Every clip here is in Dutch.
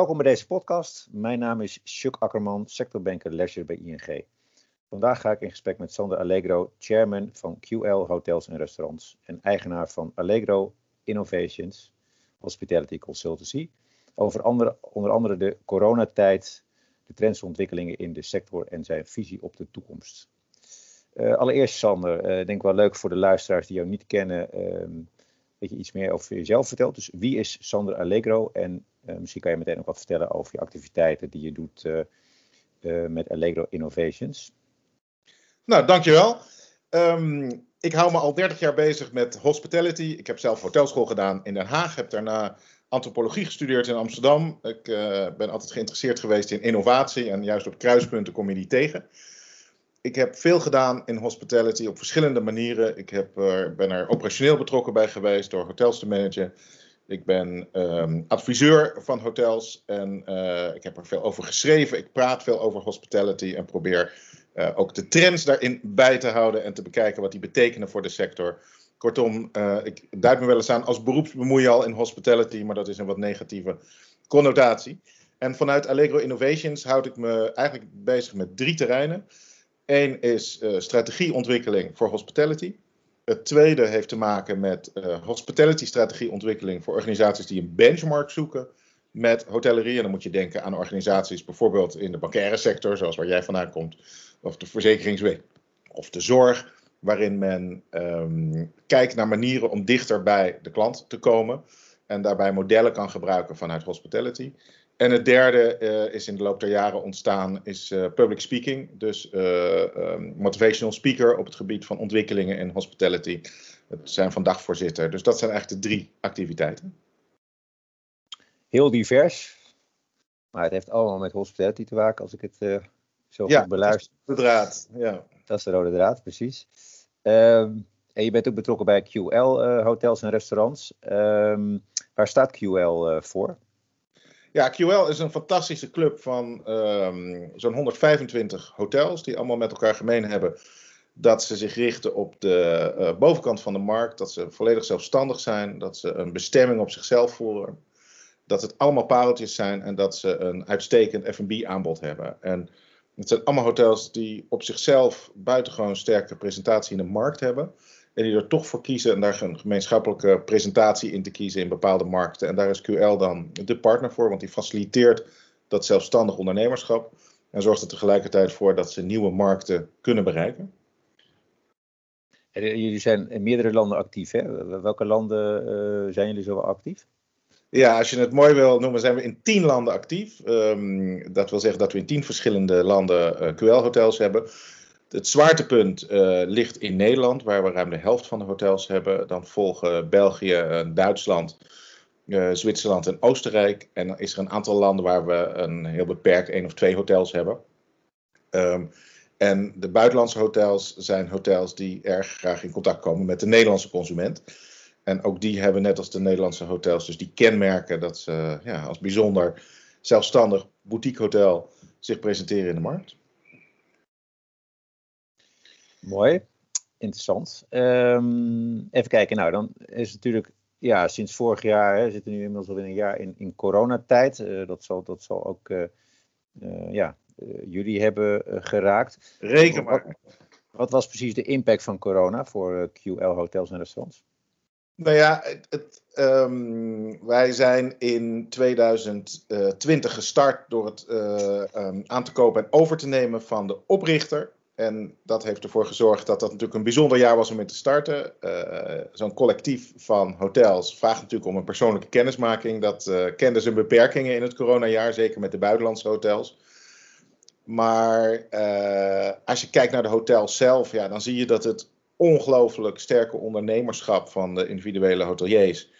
welkom bij deze podcast. Mijn naam is Chuck Akkerman, sectorbanker leisure bij ING. Vandaag ga ik in gesprek met Sander Allegro, chairman van QL Hotels en Restaurants en eigenaar van Allegro Innovations Hospitality Consultancy. Over andere, onder andere de coronatijd, de trends en ontwikkelingen in de sector en zijn visie op de toekomst. Uh, allereerst Sander, uh, denk wel leuk voor de luisteraars die jou niet kennen, uh, dat je iets meer over jezelf vertelt. Dus wie is Sander Allegro en uh, misschien kan je meteen ook wat vertellen over je activiteiten die je doet met Allegro Innovations. Nou, dankjewel. Um, ik hou me al 30 jaar bezig met hospitality. Ik heb zelf hotelschool gedaan in Den Haag. Heb daarna antropologie gestudeerd in Amsterdam. Ik ben altijd geïnteresseerd geweest in innovatie. En juist op kruispunten kom je die tegen. Ik heb veel gedaan in hospitality op verschillende manieren. Ik heb, uh, ben er operationeel betrokken bij geweest door hotels te managen. Ik ben um, adviseur van hotels en uh, ik heb er veel over geschreven. Ik praat veel over hospitality en probeer uh, ook de trends daarin bij te houden en te bekijken wat die betekenen voor de sector. Kortom, uh, ik duid me wel eens aan als beroepsbemoeier al in hospitality, maar dat is een wat negatieve connotatie. En vanuit Allegro Innovations houd ik me eigenlijk bezig met drie terreinen. Eén is uh, strategieontwikkeling voor hospitality. Het tweede heeft te maken met uh, hospitality strategieontwikkeling voor organisaties die een benchmark zoeken met hotellerie. En dan moet je denken aan organisaties bijvoorbeeld in de bankaire sector, zoals waar jij vandaan komt, of de verzekeringswet of de zorg, waarin men um, kijkt naar manieren om dichter bij de klant te komen en daarbij modellen kan gebruiken vanuit hospitality. En het derde uh, is in de loop der jaren ontstaan, is uh, public speaking. Dus uh, um, motivational speaker op het gebied van ontwikkelingen in hospitality. Het zijn van dagvoorzitter. Dus dat zijn eigenlijk de drie activiteiten. Heel divers, maar het heeft allemaal met hospitality te maken als ik het zo ja, goed beluister. Dat is de draad, ja. Dat is de rode draad, precies. Um, en je bent ook betrokken bij QL hotels en restaurants. Um, waar staat QL voor? Ja, QL is een fantastische club van um, zo'n 125 hotels die allemaal met elkaar gemeen hebben dat ze zich richten op de uh, bovenkant van de markt, dat ze volledig zelfstandig zijn, dat ze een bestemming op zichzelf voeren, dat het allemaal pareltjes zijn en dat ze een uitstekend F&B aanbod hebben. En het zijn allemaal hotels die op zichzelf buitengewoon sterke presentatie in de markt hebben. En die er toch voor kiezen en daar een gemeenschappelijke presentatie in te kiezen in bepaalde markten. En daar is QL dan de partner voor, want die faciliteert dat zelfstandig ondernemerschap. En zorgt er tegelijkertijd voor dat ze nieuwe markten kunnen bereiken. En jullie zijn in meerdere landen actief, hè? Welke landen uh, zijn jullie zo actief? Ja, als je het mooi wil noemen, zijn we in tien landen actief. Um, dat wil zeggen dat we in tien verschillende landen uh, QL-hotels hebben. Het zwaartepunt uh, ligt in Nederland, waar we ruim de helft van de hotels hebben. Dan volgen België, uh, Duitsland, uh, Zwitserland en Oostenrijk. En dan is er een aantal landen waar we een heel beperkt één of twee hotels hebben. Um, en de buitenlandse hotels zijn hotels die erg graag in contact komen met de Nederlandse consument. En ook die hebben net als de Nederlandse hotels dus die kenmerken dat ze ja, als bijzonder zelfstandig boutique hotel zich presenteren in de markt. Mooi, interessant. Um, even kijken, nou dan is het natuurlijk, ja, sinds vorig jaar, hè, we zitten nu inmiddels al in een jaar in, in coronatijd. Uh, dat, zal, dat zal ook, uh, uh, ja, jullie hebben geraakt. Reken maar. Wat, wat, was precies de impact van corona voor QL hotels en restaurants? Nou ja, het, het, um, wij zijn in 2020 gestart door het um, aan te kopen en over te nemen van de oprichter en dat heeft ervoor gezorgd dat dat natuurlijk een bijzonder jaar was om in te starten. Uh, Zo'n collectief van hotels vraagt natuurlijk om een persoonlijke kennismaking. Dat uh, kende zijn beperkingen in het coronajaar, zeker met de buitenlandse hotels. Maar uh, als je kijkt naar de hotels zelf, ja, dan zie je dat het ongelooflijk sterke ondernemerschap van de individuele hoteliers.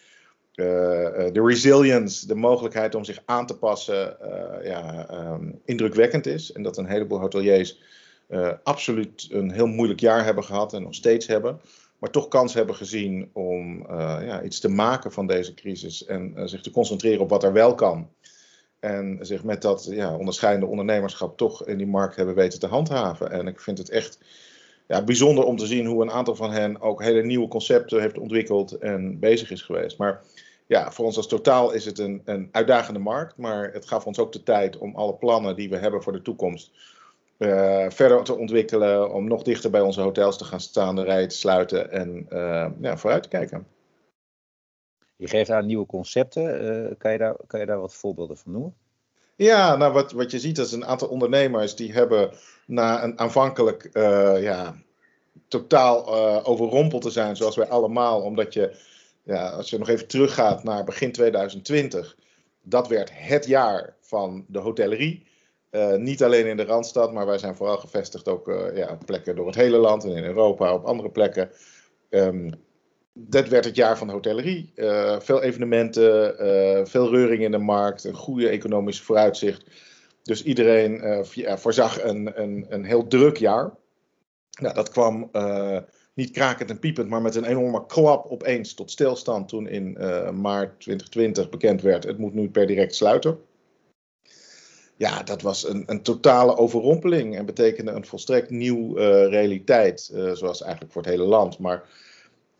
de resilience, de mogelijkheid om zich aan te passen, ja, um, indrukwekkend is. En dat een heleboel hoteliers uh, absoluut een heel moeilijk jaar hebben gehad en nog steeds hebben. Maar toch kans hebben gezien om uh, ja, iets te maken van deze crisis en uh, zich te concentreren op wat er wel kan. En zich met dat ja, onderscheidende ondernemerschap toch in die markt hebben weten te handhaven. En ik vind het echt ja, bijzonder om te zien hoe een aantal van hen ook hele nieuwe concepten heeft ontwikkeld en bezig is geweest. Maar ja, voor ons als totaal is het een, een uitdagende markt, maar het gaf ons ook de tijd om alle plannen die we hebben voor de toekomst uh, verder te ontwikkelen, om nog dichter bij onze hotels te gaan staan, de rij te sluiten en uh, ja, vooruit te kijken. Je geeft aan nieuwe concepten. Uh, kan, je daar, kan je daar wat voorbeelden van noemen? Ja, nou wat, wat je ziet is een aantal ondernemers die hebben na een aanvankelijk ja, totaal overrompeld te zijn, zoals wij allemaal, omdat je, ja, als je nog even teruggaat naar begin 2020, dat werd het jaar van de hotellerie. Uh, niet alleen in de Randstad, maar wij zijn vooral gevestigd ook uh, ja, op plekken door het hele land en in Europa, op andere plekken. Um, dat werd het jaar van de hotellerie. Uh, veel evenementen, veel reuring in de markt, een goede economische vooruitzicht. Dus iedereen voorzag een, een, een heel druk jaar. Nou, dat kwam niet krakend en piepend, maar met een enorme klap opeens tot stilstand toen in maart 2020 bekend werd: het moet nu per direct sluiten ja, dat was een, een totale overrompeling en betekende een volstrekt nieuw uh, realiteit, uh, zoals eigenlijk voor het hele land. Maar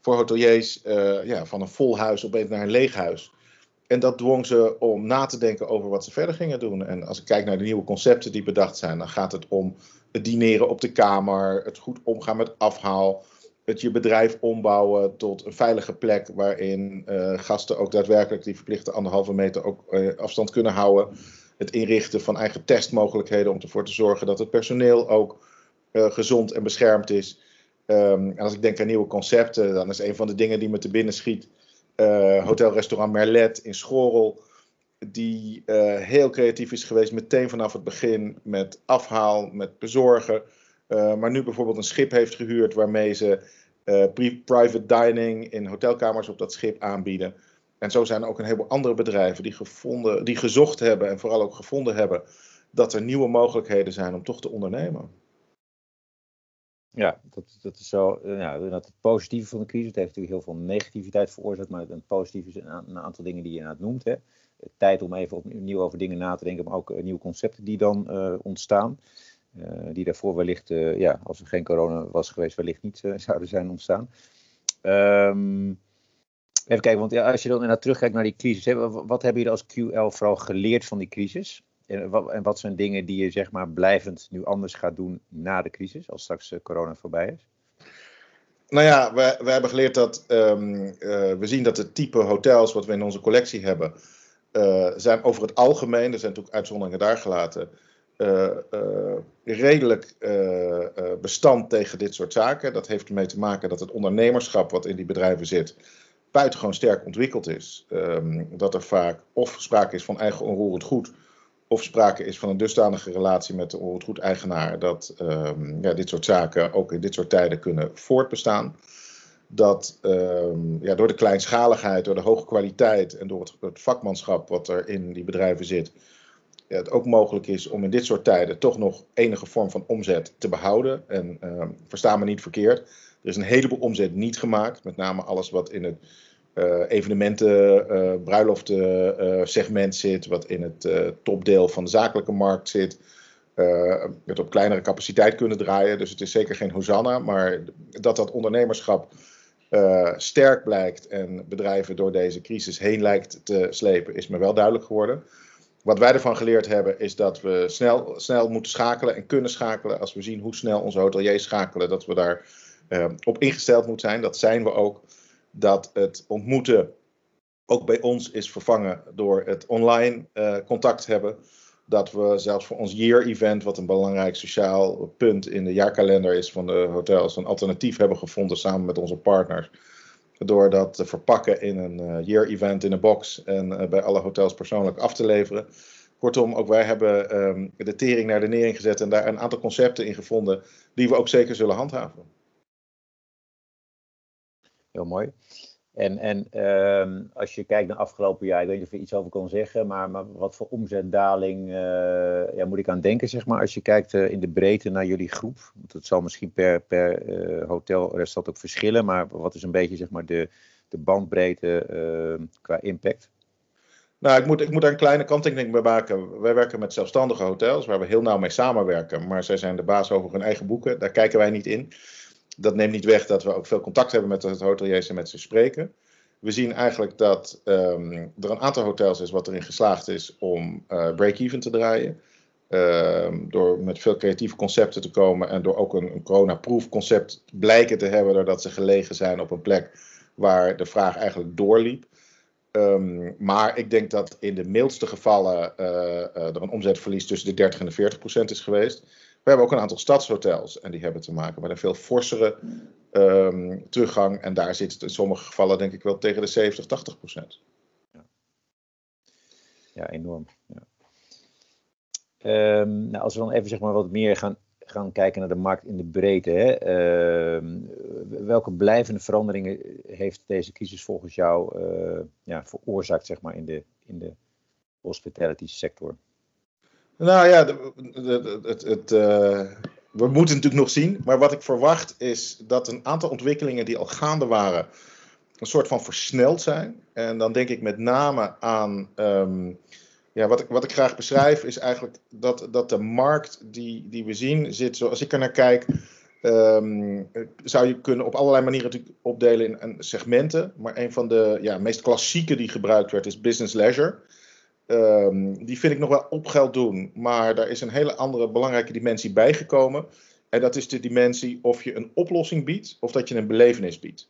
voor hoteliers uh, ja, van een vol huis opeens naar een leeg huis. En dat dwong ze om na te denken over wat ze verder gingen doen. En als ik kijk naar de nieuwe concepten die bedacht zijn, dan gaat het om het dineren op de kamer, het goed omgaan met afhaal, het je bedrijf ombouwen tot een veilige plek waarin gasten ook daadwerkelijk die verplichte anderhalve meter ook, afstand kunnen houden het inrichten van eigen testmogelijkheden om ervoor te zorgen dat het personeel ook uh, gezond en beschermd is. Um, en als ik denk aan nieuwe concepten, dan is een van de dingen die me te binnen schiet uh, hotelrestaurant Merlet in Schorel. Die uh, heel creatief is geweest meteen vanaf het begin met afhaal, met bezorgen. maar nu bijvoorbeeld een schip heeft gehuurd waarmee ze private dining in hotelkamers op dat schip aanbieden. En zo zijn ook een heleboel andere bedrijven die, gevonden, die gezocht hebben en vooral ook gevonden hebben dat er nieuwe mogelijkheden zijn om toch te ondernemen. Ja, dat, dat is zo. Eh, ja, dat het positieve van de crisis, het heeft natuurlijk heel veel negativiteit veroorzaakt, maar het positieve is een, aantal dingen die je het noemt. Hè. Tijd om even opnieuw over dingen na te denken, maar ook uh, nieuwe concepten die dan uh, ontstaan. die daarvoor wellicht, ja, als er geen corona was geweest, wellicht niet zouden zijn ontstaan. Um, Even kijken, want als je dan naar terugkijkt naar die crisis, hè, wat hebben jullie als QL vooral geleerd van die crisis? En wat, en wat, zijn dingen die je zeg maar blijvend nu anders gaat doen na de crisis, als straks uh, corona voorbij is? Nou ja, we, hebben geleerd dat um, uh, we zien dat het type hotels wat we in onze collectie hebben, uh, zijn over het algemeen, er zijn natuurlijk uitzonderingen daar gelaten, redelijk bestand tegen dit soort zaken. Dat heeft ermee te maken dat het ondernemerschap wat in die bedrijven zit, buitengewoon sterk ontwikkeld is. Um, dat er vaak of sprake is van eigen onroerend goed, of sprake is van een dusdanige relatie met de onroerend goed eigenaar, dat um, ja, dit soort zaken ook in dit soort tijden kunnen voortbestaan. Dat um, ja, door de kleinschaligheid, door de hoge kwaliteit en door het, het, vakmanschap wat er in die bedrijven zit, ja, het ook mogelijk is om in dit soort tijden toch nog enige vorm van omzet te behouden. En versta me niet verkeerd er is een heleboel omzet niet gemaakt. Met name alles wat in het uh, evenementen, uh, bruiloften uh, segment zit. Wat in het topdeel van de zakelijke markt zit. het op kleinere capaciteit kunnen draaien. Dus het is zeker geen hosanna. Maar dat dat ondernemerschap sterk blijkt en bedrijven door deze crisis heen lijkt te slepen, is me wel duidelijk geworden. Wat wij ervan geleerd hebben, is dat we snel, snel moeten schakelen en kunnen schakelen. Als we zien hoe snel onze hoteliers schakelen, dat we daar op ingesteld moet zijn. Dat zijn we ook. Dat het ontmoeten ook bij ons is vervangen door het online uh, contact hebben. Dat we zelfs voor ons year event, wat een belangrijk sociaal punt in de jaarkalender is van de hotels, een alternatief hebben gevonden samen met onze partners. Door dat te verpakken in een uh, year event in een box en uh, bij alle hotels persoonlijk af te leveren. Kortom, ook wij hebben um, de tering naar de nering gezet en daar een aantal concepten in gevonden die we ook zeker zullen handhaven. Heel mooi. En, en uh, als je kijkt naar afgelopen jaar, ik weet niet of je iets over kan zeggen, maar, maar wat voor omzetdaling uh, ja, moet ik aan denken, zeg maar, als je kijkt uh, in de breedte naar jullie groep? Want het zal misschien per, per uh, hotel, restaurant ook verschillen, maar wat is een beetje zeg maar, de, de bandbreedte ehm, qua impact? Nou, ik moet, ik moet daar een kleine kanttekening bij maken. Wij werken met zelfstandige hotels waar we heel nauw mee samenwerken, maar zij zijn de baas over hun eigen boeken, daar kijken wij niet in dat neemt niet weg dat we ook veel contact hebben met het hoteliers en met ze spreken. We zien eigenlijk dat um, er een aantal hotels is wat erin geslaagd is om uh, break-even te draaien. Um, door met veel creatieve concepten te komen en door ook een, een corona-proof concept blijken te hebben, doordat ze gelegen zijn op een plek waar de vraag eigenlijk doorliep. Um, maar ik denk dat in de mildste gevallen uh, uh, er een omzetverlies tussen de 30 en de 40 procent is geweest. We hebben ook een aantal stadshotels en die hebben te maken met een veel forsere um, teruggang. En daar zit het in sommige gevallen denk ik wel tegen de 70, 80 procent. Ja. ja, enorm. Ja. Um, nou, als we dan even zeg maar, wat meer gaan, gaan kijken naar de markt in de breedte. Hè? Uh, welke blijvende veranderingen heeft deze crisis volgens jou uh, ja, veroorzaakt zeg maar, in, de, in de hospitality sector? Nou ja, de, het, het, uh, we moeten natuurlijk nog zien. Maar wat ik verwacht is dat een aantal ontwikkelingen die al gaande waren, een soort van versneld zijn. En dan denk ik met name aan. Um, ja, wat ik, wat ik graag beschrijf is eigenlijk dat, dat de markt die, die we zien zit, zoals ik er naar kijk, um, zou je kunnen op allerlei manieren natuurlijk opdelen in, in segmenten. Maar een van de ja, meest klassieke die gebruikt werd is business leisure. Um, die vind ik nog wel op geld doen, maar daar is een hele andere belangrijke dimensie bijgekomen. En dat is de dimensie of je een oplossing biedt of dat je een belevenis biedt.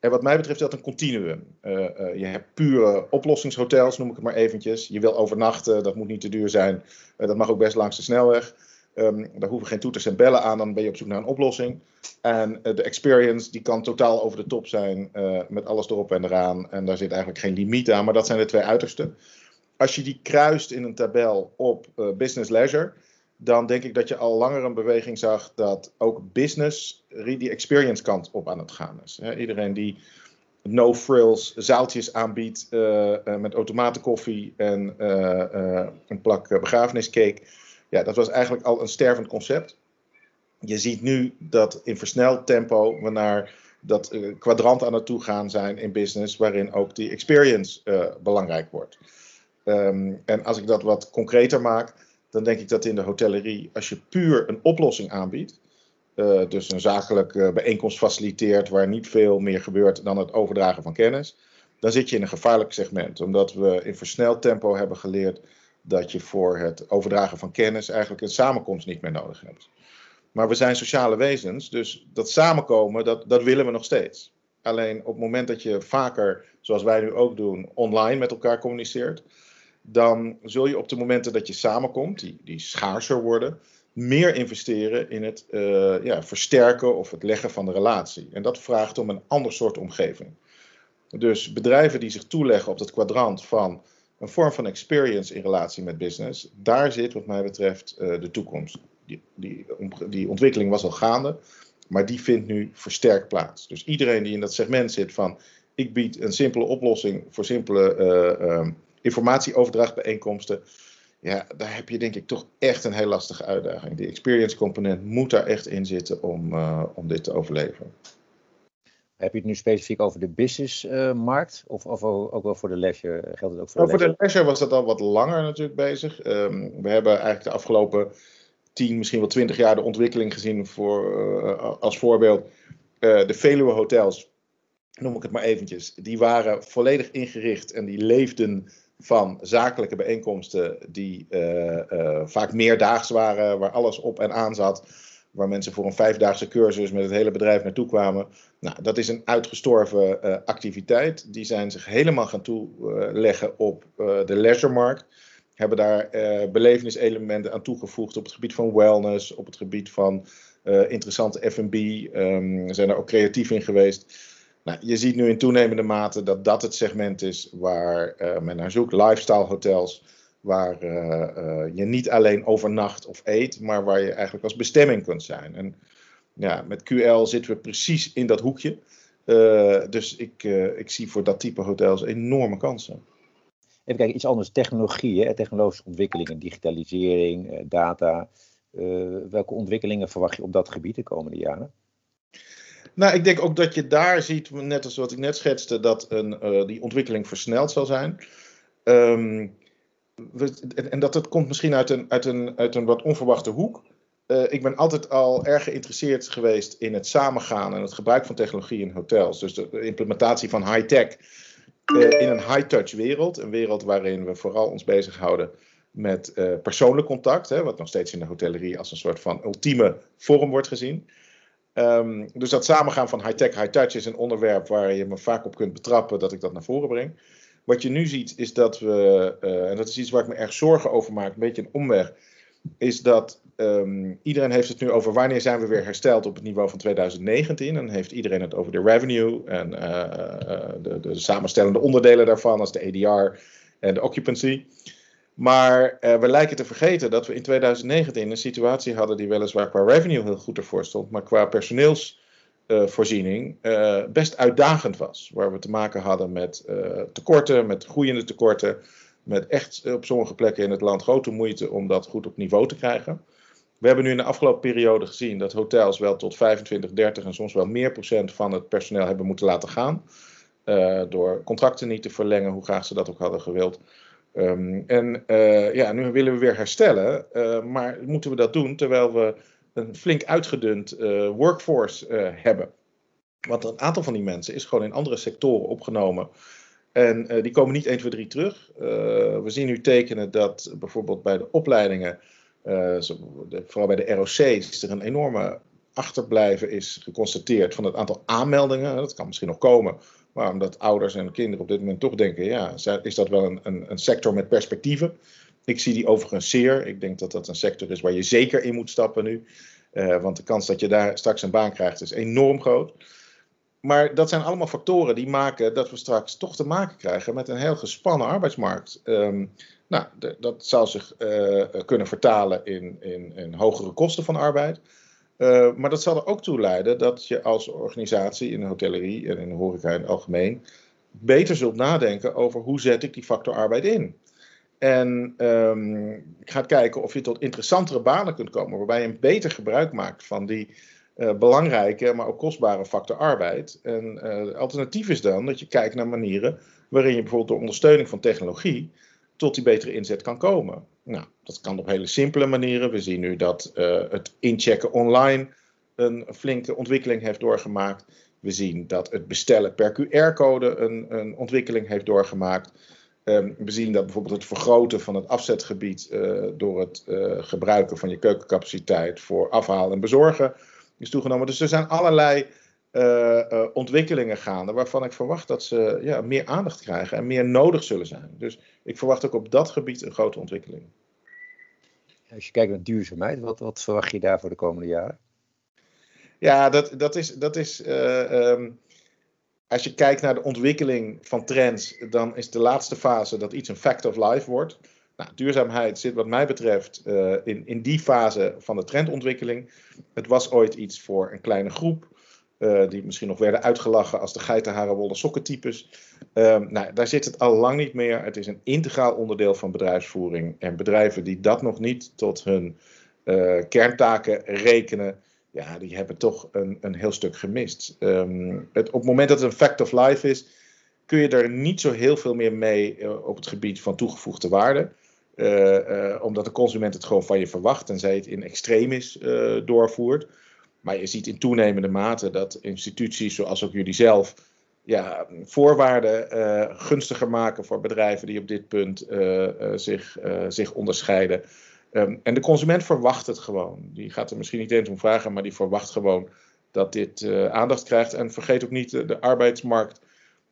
En wat mij betreft is dat een continuum. Uh, uh, je hebt pure oplossingshotels, noem ik het maar eventjes. Je wil overnachten, dat moet niet te duur zijn. Uh, dat mag ook best langs de snelweg. Um, daar hoeven geen toeters en bellen aan, dan ben je op zoek naar een oplossing. En de experience, die kan totaal over de top zijn, met alles erop en eraan. En daar zit eigenlijk geen limiet aan, maar dat zijn de twee uitersten als je die kruist in een tabel op uh, business leisure, dan denk ik dat je al langer een beweging zag dat ook business die experience kant op aan het gaan is. iedereen die no frills zaaltjes aanbiedt uh, met automatenkoffie en een plak begrafeniscake. Ja, dat was eigenlijk al een stervend concept. Je ziet nu dat in versneld tempo we naar dat kwadrant aan het toe gaan zijn in business, waarin ook die experience belangrijk wordt. Um, en als ik dat wat concreter maak, dan denk ik dat in de hotellerie, als je puur een oplossing aanbiedt, uh, dus een zakelijke bijeenkomst faciliteert waar niet veel meer gebeurt dan het overdragen van kennis, dan zit je in een gevaarlijk segment. Omdat we in versneld tempo hebben geleerd dat je voor het overdragen van kennis eigenlijk een samenkomst niet meer nodig hebt. Maar we zijn sociale wezens, dus dat samenkomen, dat, dat willen we nog steeds. Alleen op het moment dat je vaker, zoals wij nu ook doen, online met elkaar communiceert, dan zul je op de momenten dat je samenkomt, die, die schaarser worden, meer investeren in het uh, ja, versterken of het leggen van de relatie. En dat vraagt om een ander soort omgeving. Dus bedrijven die zich toeleggen op het kwadrant van een vorm van experience in relatie met business, daar zit wat mij betreft uh, de toekomst. Die, die, die ontwikkeling was al gaande, maar die vindt nu versterkt plaats. Dus iedereen die in dat segment zit van ik bied een simpele oplossing voor simpele uh, informatieoverdrachtbijeenkomsten. Ja, daar heb je denk ik toch echt een heel lastige uitdaging. Die experience component moet daar echt in zitten om, uh, om dit te overleven. Heb je het nu specifiek over de businessmarkt uh, of, of ook wel voor de leisure? Geldt het ook voor nou, de leisure? Voor de leisure was dat al wat langer natuurlijk bezig. Um, we hebben eigenlijk de afgelopen 10, misschien wel 20 jaar de ontwikkeling gezien voor, uh, als voorbeeld. de Veluwe hotels, noem ik het maar eventjes, die waren volledig ingericht en die leefden van zakelijke bijeenkomsten die uh, uh, vaak meerdaags waren, waar alles op en aan zat, waar mensen voor een vijfdaagse cursus met het hele bedrijf naartoe kwamen. Nou, dat is een uitgestorven uh, activiteit. Die zijn zich helemaal gaan toeleggen op de leisuremarkt. Hebben daar beleveniselementen aan toegevoegd op het gebied van wellness, op het gebied van interessante F&B. Um, zijn er ook creatief in geweest. Nou, je ziet nu in toenemende mate dat dat het segment is waar uh, men naar zoekt. Lifestyle hotels, waar uh, uh, je niet alleen overnacht of eet, maar waar je eigenlijk als bestemming kunt zijn. En ja, met QL zitten we precies in dat hoekje. dus ik, ik zie voor dat type hotels enorme kansen. Even kijken, iets anders. Technologie, hè? technologische ontwikkelingen, digitalisering, data. welke ontwikkelingen verwacht je op dat gebied de komende jaren? Nou, ik denk ook dat je daar ziet, net als wat ik net schetste, dat een, uh, die ontwikkeling versneld zal zijn. We, en, dat het komt misschien uit een, uit, een, uit een wat onverwachte hoek. uh, ik ben altijd al erg geïnteresseerd geweest in het samengaan en het gebruik van technologie in hotels. Dus de, implementatie van high-tech uh, in een high-touch wereld. Een wereld waarin we vooral ons bezighouden met persoonlijk contact, hè, wat nog steeds in de hotellerie als een soort van ultieme vorm wordt gezien. Um, dus dat samengaan van high-tech, high-touch is een onderwerp waar je me vaak op kunt betrappen dat ik dat naar voren breng. Wat je nu ziet is dat we, uh, en dat is iets waar ik me erg zorgen over maak, een beetje een omweg, is dat um, iedereen heeft het nu over wanneer zijn we weer hersteld op het niveau van 2019. En heeft iedereen het over de revenue en uh, de, de, samenstellende onderdelen daarvan, als de ADR en de occupancy. Maar uh, we lijken te vergeten dat we in 2019 een situatie hadden die weliswaar qua revenue heel goed ervoor stond, maar qua personeelsvoorziening uh, best uitdagend was. Waar we te maken hadden met tekorten, met groeiende tekorten, met echt op sommige plekken in het land grote moeite om dat goed op niveau te krijgen. We hebben nu in de afgelopen periode gezien dat hotels wel tot 25, 30 en soms wel meer procent van het personeel hebben moeten laten gaan. door contracten niet te verlengen, hoe graag ze dat ook hadden gewild. Um, en uh, ja, nu willen we weer herstellen, uh, maar moeten we dat doen terwijl we een flink uitgedund uh, workforce hebben? Want een aantal van die mensen is gewoon in andere sectoren opgenomen. En die komen niet 1, 2, 3 terug. we zien nu tekenen dat bijvoorbeeld bij de opleidingen, vooral bij de ROC's, er een enorme achterblijven is geconstateerd van het aantal aanmeldingen. Dat kan misschien nog komen, maar omdat ouders en kinderen op dit moment toch denken, ja, is dat wel een, een, een, sector met perspectieven. Ik zie die overigens zeer. Ik denk dat dat een sector is waar je zeker in moet stappen nu. Uh, want de kans dat je daar straks een baan krijgt is enorm groot. Maar dat zijn allemaal factoren die maken dat we straks toch te maken krijgen met een heel gespannen arbeidsmarkt. Um, nou, dat zal zich uh, kunnen vertalen in, in, in hogere kosten van arbeid. Uh, maar dat zal er ook toe leiden dat je als organisatie in de hotellerie en in de horeca in het algemeen beter zult nadenken over hoe zet ik die factor arbeid in. En um, gaat kijken of je tot interessantere banen kunt komen, waarbij je een beter gebruik maakt van die uh, belangrijke, maar ook kostbare factor arbeid. En uh, alternatief is dan dat je kijkt naar manieren waarin je bijvoorbeeld door ondersteuning van technologie tot die betere inzet kan komen. Nou, dat kan op hele simpele manieren. We zien nu dat uh, het inchecken online een flinke ontwikkeling heeft doorgemaakt. We zien dat het bestellen per QR-code een, een, ontwikkeling heeft doorgemaakt. Um, we zien dat bijvoorbeeld het vergroten van het afzetgebied uh, door het uh, gebruiken van je keukencapaciteit voor afhalen en bezorgen is toegenomen. Dus er zijn allerlei uh, ontwikkelingen gaande waarvan ik verwacht dat ze ja, meer aandacht krijgen en meer nodig zullen zijn. Dus ik verwacht ook op dat gebied een grote ontwikkeling. Als je kijkt naar duurzaamheid, wat, wat verwacht je daar voor de komende jaren? Ja, dat, dat is. Dat is uh, um, als je kijkt naar de ontwikkeling van trends, dan is de laatste fase dat iets een fact of life wordt. Nou, duurzaamheid zit wat mij betreft uh, in, in die fase van de trendontwikkeling. Het was ooit iets voor een kleine groep. Uh, die misschien nog werden uitgelachen als de geitenharenwolle sokkentypes. Um, nou, daar zit het al lang niet meer. Het is een integraal onderdeel van bedrijfsvoering. En bedrijven die dat nog niet tot hun uh, kerntaken rekenen, ja, die hebben toch een, een heel stuk gemist. Um, het, op het moment dat het een fact of life is, kun je er niet zo heel veel meer mee uh, op het gebied van toegevoegde waarde. omdat de consument het gewoon van je verwacht en zij het in extremis doorvoert. Maar je ziet in toenemende mate dat instituties zoals ook jullie zelf ja, voorwaarden uh, gunstiger maken voor bedrijven die op dit punt uh, uh, zich, zich onderscheiden. Um, en de consument verwacht het gewoon. Die gaat er misschien niet eens om vragen, maar die verwacht gewoon dat dit aandacht krijgt. En vergeet ook niet de arbeidsmarkt,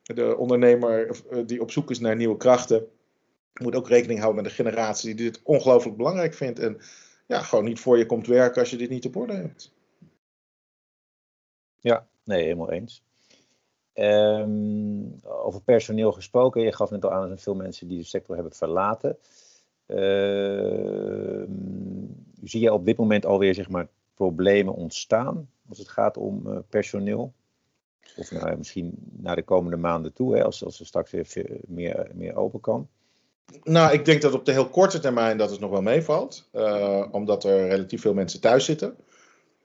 de ondernemer die op zoek is naar nieuwe krachten. Moet ook rekening houden met de generatie die dit ongelooflijk belangrijk vindt. En ja, gewoon niet voor je komt werken als je dit niet op orde hebt. Ja, nee, helemaal eens. Um, over personeel gesproken, je gaf net al aan dat veel mensen die de sector hebben verlaten. Uh, zie je op dit moment alweer zeg maar, problemen ontstaan als het gaat om uh, personeel? Of nou, misschien naar de komende maanden toe, hè, als, als er straks weer meer, meer open kan? Nou, ik denk dat op de heel korte termijn dat het nog wel meevalt. Uh, omdat er relatief veel mensen thuis zitten.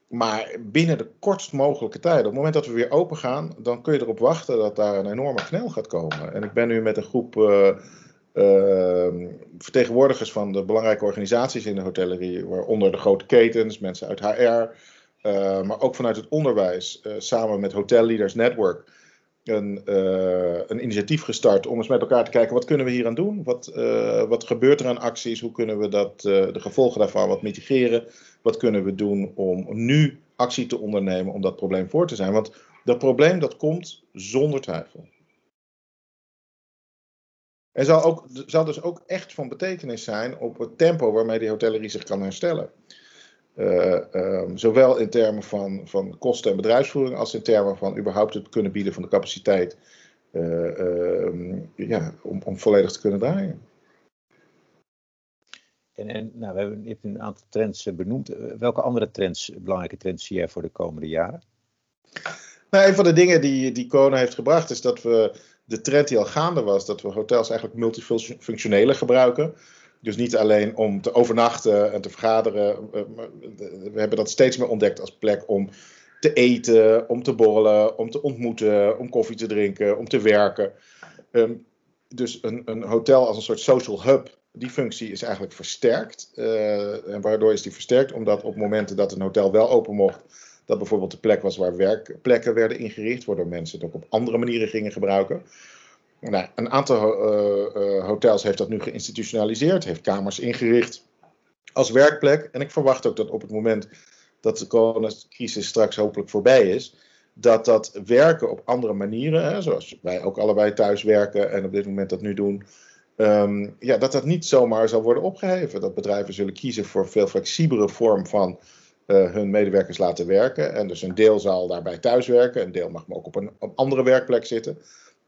Maar binnen de kortst mogelijke tijd, op het moment dat we weer open gaan, dan kun je erop wachten dat daar een enorme knel gaat komen. En ik ben nu met een groep uh, Ehm, vertegenwoordigers van de belangrijke organisaties in de hotellerie, waaronder de grote ketens, mensen uit HR, uh, maar ook vanuit het onderwijs, uh, samen met Hotel Leaders Network, een, een, initiatief gestart om eens met elkaar te kijken wat kunnen we hier aan doen? Wat, wat gebeurt er aan acties? Hoe kunnen we dat, de gevolgen daarvan wat mitigeren? Wat kunnen we doen om nu actie te ondernemen om dat probleem voor te zijn? Want dat probleem dat komt zonder twijfel. En zal, ook, zal dus ook echt van betekenis zijn op het tempo waarmee die hotellerie zich kan herstellen. Uh, um, zowel in termen van, van kosten en bedrijfsvoering als in termen van überhaupt het kunnen bieden van de capaciteit uh, uh, ja, om, om volledig te kunnen draaien. En, nou, we hebben, hebt een aantal trends eh, benoemd. Welke andere trends, belangrijke trends zie jij voor de komende jaren? Nou, een van de dingen die, die corona heeft gebracht is dat we de trend die al gaande was, dat we hotels eigenlijk multifunctioneler gebruiken. Dus niet alleen om te overnachten en te vergaderen. Eh, we hebben dat steeds meer ontdekt als plek om te eten, om te borrelen, om te ontmoeten, om koffie te drinken, om te werken. Ehm, dus een, een, hotel als een soort social hub, die functie is eigenlijk versterkt. Uh, en waardoor is die versterkt? Omdat op momenten dat een hotel wel open mocht, dat bijvoorbeeld de plek was waar werkplekken werden ingericht, waardoor mensen het ook op andere manieren gingen gebruiken. Nou, een aantal uh, uh, hotels heeft dat nu geïnstitutionaliseerd, heeft kamers ingericht als werkplek. En ik verwacht ook dat op het moment dat de coronacrisis straks hopelijk voorbij is, dat dat werken op andere manieren, hè, zoals wij ook allebei thuis werken en op dit moment dat nu doen, um, ja, dat dat niet zomaar zal worden opgeheven. Dat bedrijven zullen kiezen voor een veel flexibere vorm van uh, hun medewerkers laten werken. En dus een deel zal daarbij thuiswerken, een deel mag ook op een op andere werkplek zitten.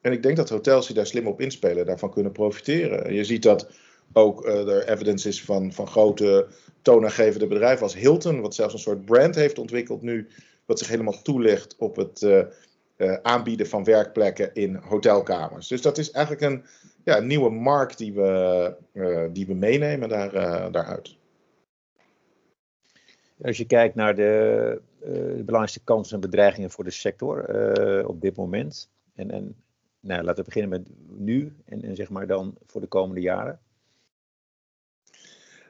En ik denk dat hotels die daar slim op inspelen, daarvan kunnen profiteren. Je ziet dat ook uh, er evidence is van, van grote toonaangevende bedrijven als Hilton, wat zelfs een soort brand heeft ontwikkeld nu, wat zich helemaal toelegt op het uh, aanbieden van werkplekken in hotelkamers. Dus dat is eigenlijk een, ja, een nieuwe markt die we, die we meenemen daar, daaruit. Als je kijkt naar de, de belangrijkste kansen en bedreigingen voor de sector op dit moment, en, en nou, laten we beginnen met nu en, en zeg maar dan voor de komende jaren.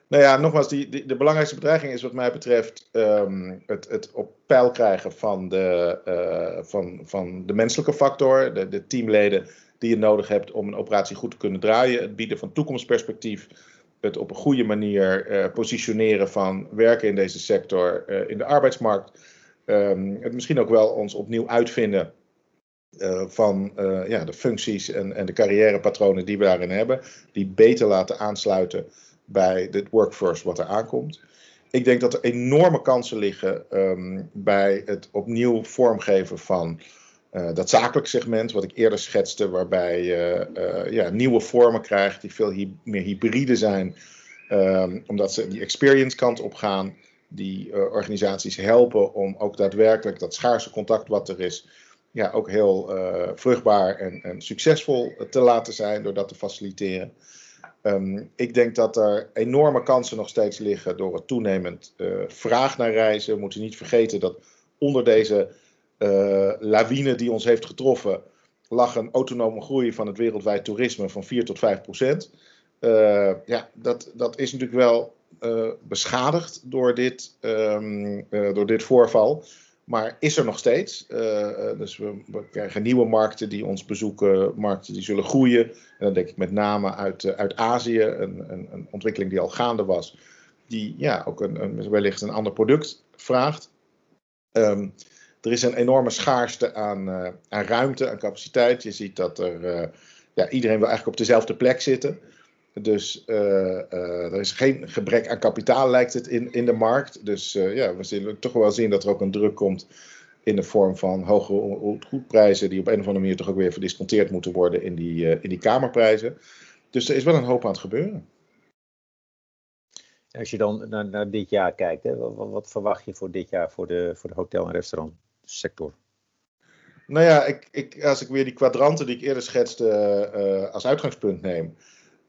Nou ja, nogmaals, die, die, de belangrijkste bedreiging is wat mij betreft um, het, het op peil krijgen van de, uh, van, van de menselijke factor, de, de teamleden die je nodig hebt om een operatie goed te kunnen draaien, het bieden van toekomstperspectief, het op een goede manier uh, positioneren van werken in deze sector uh, in de arbeidsmarkt, um, het misschien ook wel ons opnieuw uitvinden uh, van ja, de functies en, en de carrièrepatronen die we daarin hebben, die beter laten aansluiten bij het workforce wat er aankomt. Ik denk dat er enorme kansen liggen um, bij het opnieuw vormgeven van uh, dat zakelijk segment, wat ik eerder schetste, waarbij je ja, nieuwe vormen krijgt die veel meer hybride zijn, um, omdat ze die experience kant op gaan, die organisaties helpen om ook daadwerkelijk dat schaarse contact wat er is, ja, ook heel vruchtbaar en, en, succesvol te laten zijn door dat te faciliteren. Um, ik denk dat er enorme kansen nog steeds liggen door het toenemend vraag naar reizen. We moeten niet vergeten dat onder deze lawine die ons heeft getroffen, lag een autonome groei van het wereldwijd toerisme van 4 tot 5 procent. ja, dat, dat is natuurlijk wel beschadigd door dit, um, door dit voorval. Maar is er nog steeds. Dus we, we, krijgen nieuwe markten die ons bezoeken, markten die zullen groeien. En dan denk ik met name uit, uit Azië, een, een, een, ontwikkeling die al gaande was, die ja, ook een, een wellicht een ander product vraagt. Um, er is een enorme schaarste aan, uh, aan ruimte, aan capaciteit. Je ziet dat er, ja, iedereen wil eigenlijk op dezelfde plek zitten. Dus uh, er is geen gebrek aan kapitaal, lijkt het, in, in de markt. Dus ja, we zullen toch wel zien dat er ook een druk komt in de vorm van hogere goedprijzen, die op een of andere manier toch ook weer verdisconteerd moeten worden in die, in die kamerprijzen. Dus er is wel een hoop aan het gebeuren. Als je dan naar, naar dit jaar kijkt, hè, wat, wat, verwacht je voor dit jaar voor de, voor de hotel- en restaurantsector? Nou ja, ik, ik, als ik weer die kwadranten die ik eerder schetste als uitgangspunt neem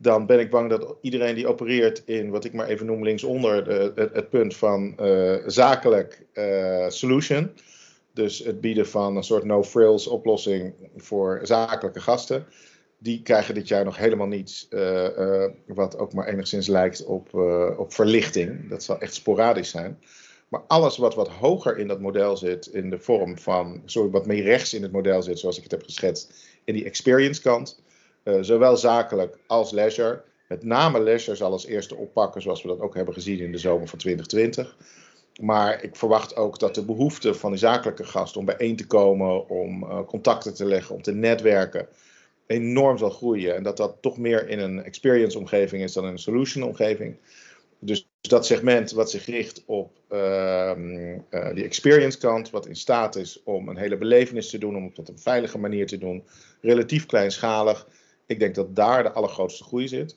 dan ben ik bang dat iedereen die opereert in wat ik maar even noem linksonder de, het, punt van uh, zakelijk uh, solution. Dus het bieden van een soort no-frills oplossing voor zakelijke gasten. die krijgen dit jaar nog helemaal niets wat ook maar enigszins lijkt op, op verlichting. Dat zal echt sporadisch zijn. Maar alles wat wat hoger in dat model zit, in de vorm van, sorry, wat meer rechts in het model zit, zoals ik het heb geschetst, in die experience kant, zowel zakelijk als leisure. Met name leisure zal als eerste oppakken, zoals we dat ook hebben gezien in de zomer van 2020. Maar ik verwacht ook dat de behoefte van de zakelijke gast om bijeen te komen, om uh, contacten te leggen, om te netwerken, enorm zal groeien. En dat dat toch meer in een experience omgeving is dan in een solution omgeving. Dus dat segment wat zich richt op uh, die experience kant, wat in staat is om een hele belevenis te doen, om het op een veilige manier te doen, relatief kleinschalig. Ik denk dat daar de allergrootste groei zit.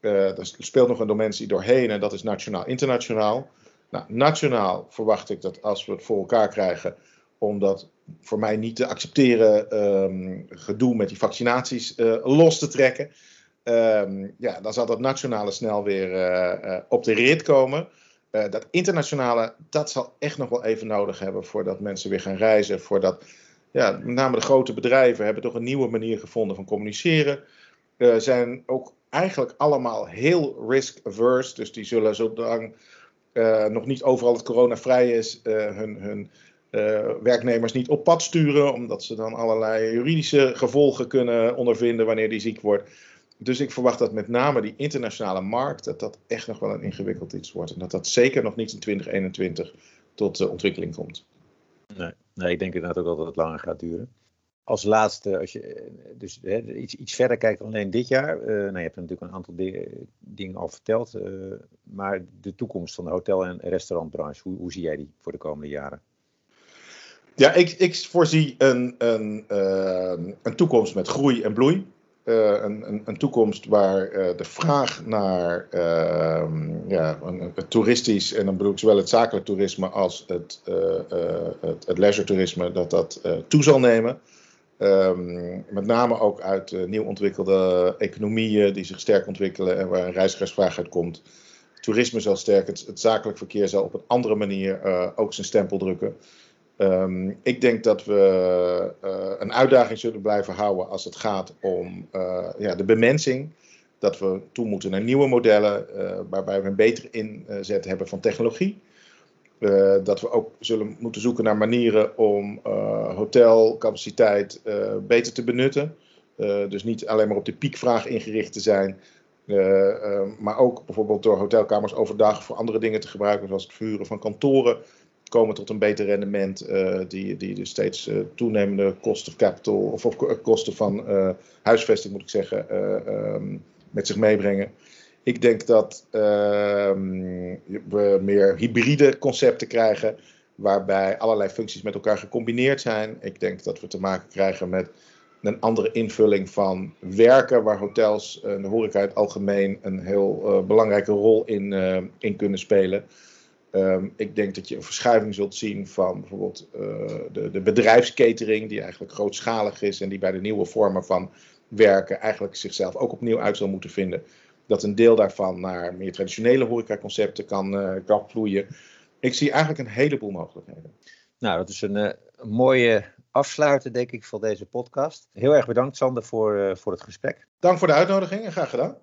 Uh, er speelt nog een dimensie doorheen en dat is nationaal-internationaal. Nou, nationaal verwacht ik dat als we het voor elkaar krijgen, om dat voor mij niet te accepteren um, gedoe met die vaccinaties uh, los te trekken. Um, ja, dan zal dat nationale snel weer uh, uh, op de rit komen. dat internationale, dat zal echt nog wel even nodig hebben voordat mensen weer gaan reizen. Voordat, ja, met name de grote bedrijven hebben toch een nieuwe manier gevonden van communiceren. zijn ook eigenlijk allemaal heel risk-averse. Dus die zullen zolang nog niet overal het coronavrij is, hun, hun werknemers niet op pad sturen, omdat ze dan allerlei juridische gevolgen kunnen ondervinden wanneer die ziek wordt. Dus ik verwacht dat met name die internationale markt, dat dat echt nog wel een ingewikkeld iets wordt. En dat dat zeker nog niet in 2021 tot ontwikkeling komt. Nee, nee, ik denk inderdaad ook dat het langer gaat duren als laatste, als je eh, dus hè, iets, iets verder kijkt dan alleen dit jaar. Uh, nou, je hebt natuurlijk een aantal dingen al verteld. Uh, maar de toekomst van de hotel- en restaurantbranche, hoe, hoe zie jij die voor de komende jaren? Ja, ik, ik voorzie een, een, een toekomst met groei en bloei. Een, een, een, toekomst waar de vraag naar ehm, ja, een, toeristisch, en dan bedoel ik zowel het zakelijk toerisme als het, het, het leisure toerisme, dat dat toe zal nemen. Um, met name ook uit nieuw ontwikkelde economieën die zich sterk ontwikkelen en waar een reizigersvraag uit komt. Toerisme zal sterk, het, zakelijk verkeer zal op een andere manier ook zijn stempel drukken. Um, ik denk dat we uh, een uitdaging zullen blijven houden als het gaat om ja, de bemensing. Dat we toe moeten naar nieuwe modellen waarbij we een betere inzet hebben van technologie. Dat we ook zullen moeten zoeken naar manieren om hotelcapaciteit beter te benutten. dus niet alleen maar op de piekvraag ingericht te zijn, maar ook bijvoorbeeld door hotelkamers overdag voor andere dingen te gebruiken, zoals het verhuren van kantoren, komen tot een beter rendement die, die de steeds toenemende kosten of capital of, of kosten van huisvesting moet ik zeggen um, met zich meebrengen. Ik denk dat uh, we meer hybride concepten krijgen, waarbij allerlei functies met elkaar gecombineerd zijn. Ik denk dat we te maken krijgen met een andere invulling van werken, waar hotels en de horeca in het algemeen een heel belangrijke rol in, in kunnen spelen. Um, ik denk dat je een verschuiving zult zien van bijvoorbeeld uh, de, de bedrijfskatering, die eigenlijk grootschalig is en die bij de nieuwe vormen van werken eigenlijk zichzelf ook opnieuw uit zal moeten vinden dat een deel daarvan naar meer traditionele horecaconcepten kan, uh, kan vloeien. Ik zie eigenlijk een heleboel mogelijkheden. Nou, dat is een, uh, mooie afsluiter, denk ik, van deze podcast. Heel erg bedankt, Sander, voor, voor het gesprek. Dank voor de uitnodiging en graag gedaan.